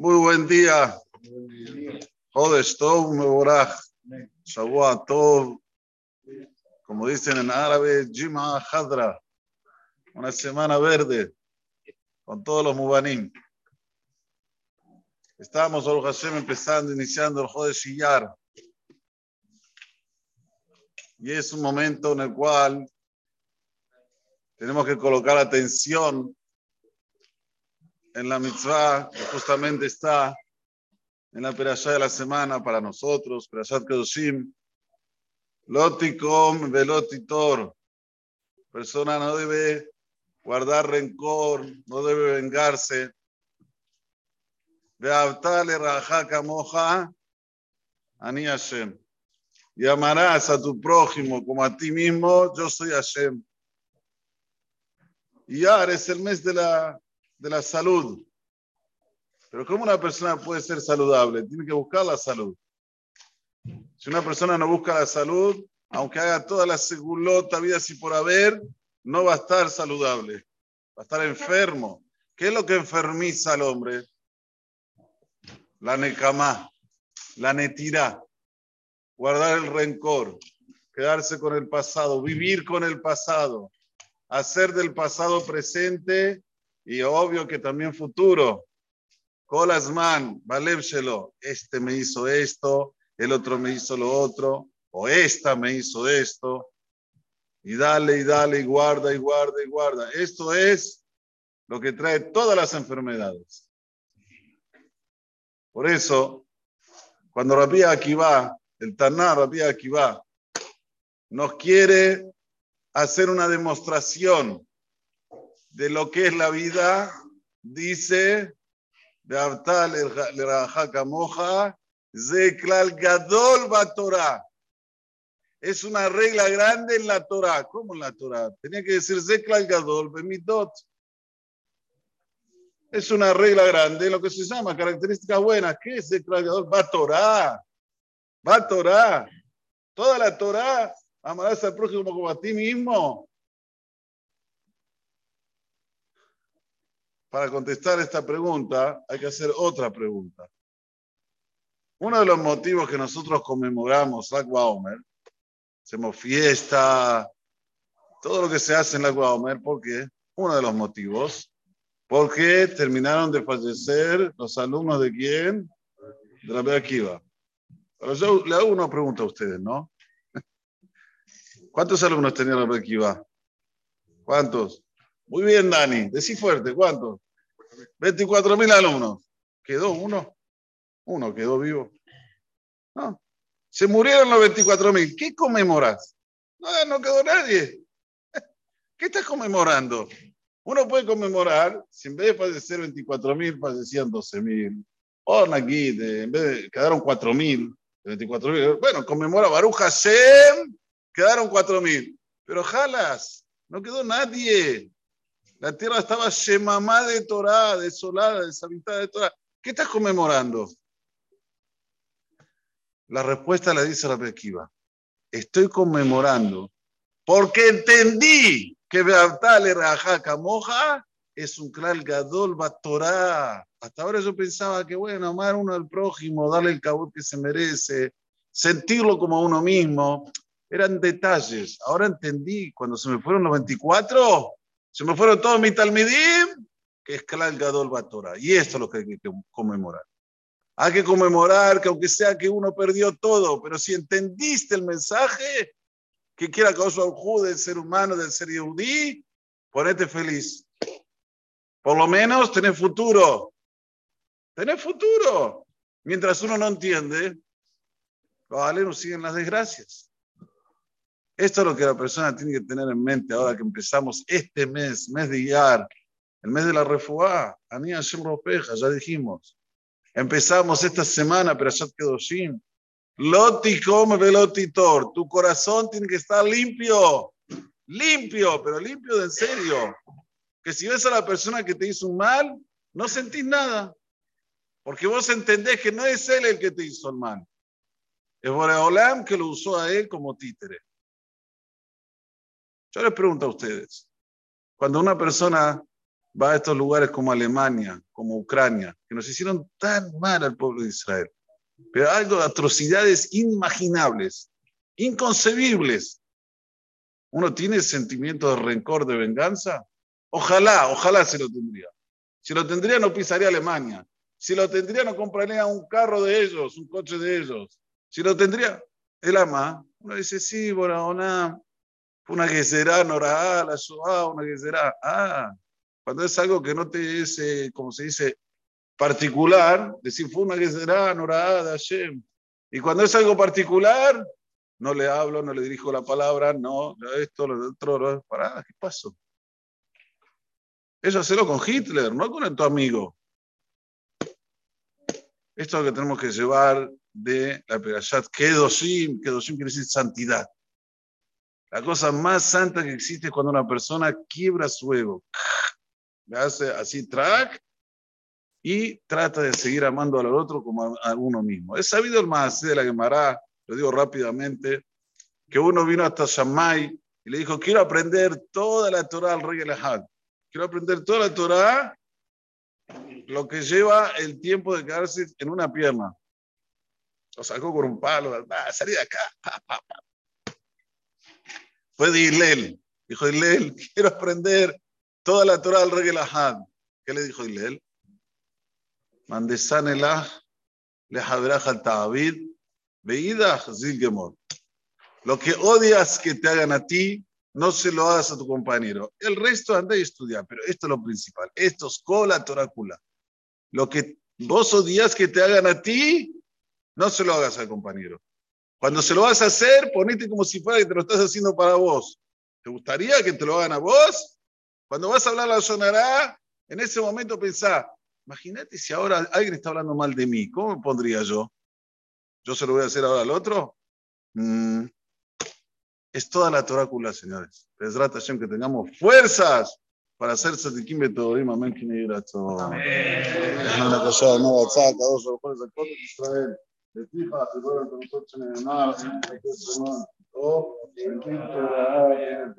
Muy buen día. Jodesh Tov Mevorach. Shavua Tov. Como dicen en árabe, Jima Hadra. Una semana verde con todos los Mubanim. Estamos, Ol Hashem, empezando, iniciando el Jodesh Iyar. Y es un momento en el cual tenemos que colocar atención en la mitzvah que justamente está en la perashá de la semana para nosotros, perashat Kedoshim. Lotikom velotitor. Persona no debe guardar rencor, no debe vengarse. Ve'avtale raja moja ani Hashem. Y amarás a tu prójimo como a ti mismo, yo soy Hashem. Y ahora es el mes de la de la salud. Pero ¿cómo una persona puede ser saludable? Tiene que buscar la salud. Si una persona no busca la salud, aunque haga toda la segulota, vida así por haber, no va a estar saludable. Va a estar enfermo. ¿Qué es lo que enfermiza al hombre? La necamá, la netirá, guardar el rencor, quedarse con el pasado, vivir con el pasado, hacer del pasado presente y obvio que también futuro. Colasman, Valevshelo, este me hizo esto, el otro me hizo lo otro, o esta me hizo esto. Y dale, y dale, y guarda, y guarda, y guarda. Esto es lo que trae todas las enfermedades. Por eso, cuando Rabbi Akiva, el Taná Rabbi Akiva, nos quiere hacer una demostración de lo que es la vida, dice. Es una regla grande en la Torah. ¿Cómo en la Torah? Tenía que decir Gadol Bemitot. Es una regla grande, lo que se llama características buenas. ¿Qué es Zeklal Gadol? Va Torah. Va Torah. Toda la Torah, amarás al prójimo como a ti mismo. Para contestar esta pregunta hay que hacer otra pregunta. Uno de los motivos que nosotros conmemoramos Agua Omer, hacemos fiesta, todo lo que se hace en Agua Omer, ¿por qué? Uno de los motivos, porque terminaron de fallecer los alumnos de quién? De la Beakiva. Pero yo le hago una pregunta a ustedes, ¿no? ¿Cuántos alumnos tenía la Beakiva? ¿Cuántos? Muy bien, Dani. Decí fuerte, ¿cuántos? 24 mil alumnos. ¿Quedó uno? Uno quedó vivo. No. Se murieron los 24 mil. ¿Qué conmemoras? No, quedó nadie. ¿Qué estás conmemorando? Uno puede conmemorar, si en vez de fallecer 24 mil, fallecían 12 mil. O aquí, en vez de, quedaron 4 mil, 24 mil. Bueno, conmemora Baruch Hashem, quedaron 4 mil. Pero jalas, no quedó nadie. La tierra estaba shemamá de Torah, desolada, deshabitada de Torah. ¿Qué estás conmemorando? La respuesta la dice la Kiva. Estoy conmemorando porque entendí que Beabtale Rajaka Moja es un klal gadol Torah. Hasta ahora yo pensaba que, bueno, amar uno al prójimo, darle el cabot que se merece, sentirlo como uno mismo, eran detalles. Ahora entendí, cuando se me fueron los 24, se me fueron todos mis talmidim, que es Gadol Batora. Y esto es lo que hay que conmemorar. Hay que conmemorar que aunque sea que uno perdió todo, pero si entendiste el mensaje, que quiera causar un del ser humano, del ser yudí, ponete feliz. Por lo menos tenés futuro. Tenés futuro. Mientras uno no entiende, los siguen las desgracias. Esto es lo que la persona tiene que tener en mente ahora que empezamos este mes, mes de Iyar, el mes de la refuá, Ani Hashem Ropeja, ya dijimos. Empezamos esta semana, pero ya quedó sin. Loti come velotitor. Tu corazón tiene que estar limpio. Limpio, pero limpio de en serio. Que si ves a la persona que te hizo un mal, no sentís nada. Porque vos entendés que no es él el que te hizo el mal. Es Boreolam que lo usó a él como títere. Yo les pregunto a ustedes, cuando una persona va a estos lugares como Alemania, como Ucrania, que nos hicieron tan mal al pueblo de Israel. Pero algo de atrocidades inimaginables, inconcebibles. ¿Uno tiene sentimiento de rencor, de venganza? Ojalá, ojalá se lo tendría. Si lo tendría, no pisaría Alemania. Si lo tendría, no compraría un carro de ellos, un coche de ellos. Si lo tendría, el ama, uno dice, sí, Borahoná, una que será Norah, la Shoah, una que será. Ah, cuando es algo que no te es, eh, como se dice, particular, decir fue una que será Norah Hashem. Y cuando es algo particular, no le hablo, no le dirijo la palabra, no, esto, lo otro, lo, pará, ¿qué pasó? Eso hacerlo con Hitler, no con tu amigo. Esto es lo que tenemos que llevar de la Perashat Kedoshim. Kedoshim quiere decir santidad. La cosa más santa que existe es cuando una persona quiebra su ego. Le hace así track y trata de seguir amando al otro como a, uno mismo. Es sabido el más de la Gemara, lo digo rápidamente, que uno vino hasta Shammai y le dijo, quiero aprender toda la Torah al rey Elahad. Quiero aprender toda la Torah lo que lleva el tiempo de quedarse en una pierna. Lo sacó con un palo, salí de acá. Fue de Hillel. Dijo Hillel, quiero aprender toda la Torah del rey Elahad. ¿Qué le dijo Hillel? Mandesan elah le al ta'abid veida gemor. Lo que odias que te hagan a ti, no se lo hagas a tu compañero. El resto anda y estudia, pero esto es lo principal. Esto es cola torácula. Lo que vos odias que te hagan a ti, no se lo hagas al compañero. Cuando se lo vas a hacer, ponete como si fuera que te lo estás haciendo para vos. ¿Te gustaría que te lo hagan a vos? Cuando vas a hablar la sonará, en ese momento pensá, imagínate si ahora alguien está hablando mal de mí, ¿cómo me pondría yo? ¿Yo se lo voy a hacer ahora al otro? Mm. Es toda la torácula, señores. Es que tengamos fuerzas para hacer Sadikim Betorim, amén, que me Amén. Una cosa no WhatsApp, dos o tres de Israel. De